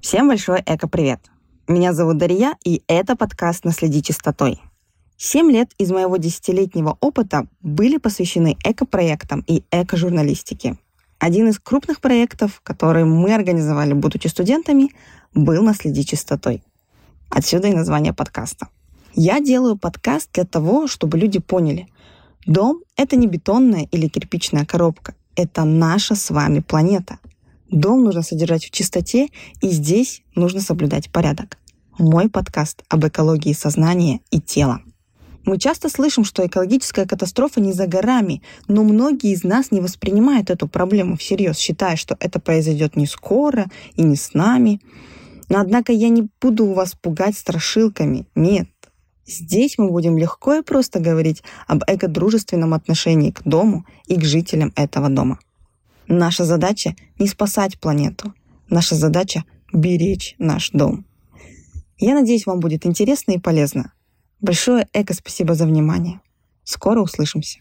Всем большой эко-привет! Меня зовут Дарья, и это подкаст «Наследи чистотой». Семь лет из моего десятилетнего опыта были посвящены эко-проектам и эко-журналистике. Один из крупных проектов, который мы организовали, будучи студентами, был «Наследи чистотой». Отсюда и название подкаста. Я делаю подкаст для того, чтобы люди поняли, дом — это не бетонная или кирпичная коробка, это наша с вами планета. Дом нужно содержать в чистоте, и здесь нужно соблюдать порядок. Мой подкаст об экологии сознания и тела. Мы часто слышим, что экологическая катастрофа не за горами, но многие из нас не воспринимают эту проблему всерьез, считая, что это произойдет не скоро и не с нами. Но однако я не буду вас пугать страшилками. Нет. Здесь мы будем легко и просто говорить об эко-дружественном отношении к дому и к жителям этого дома. Наша задача не спасать планету. Наша задача беречь наш дом. Я надеюсь, вам будет интересно и полезно. Большое эко спасибо за внимание. Скоро услышимся.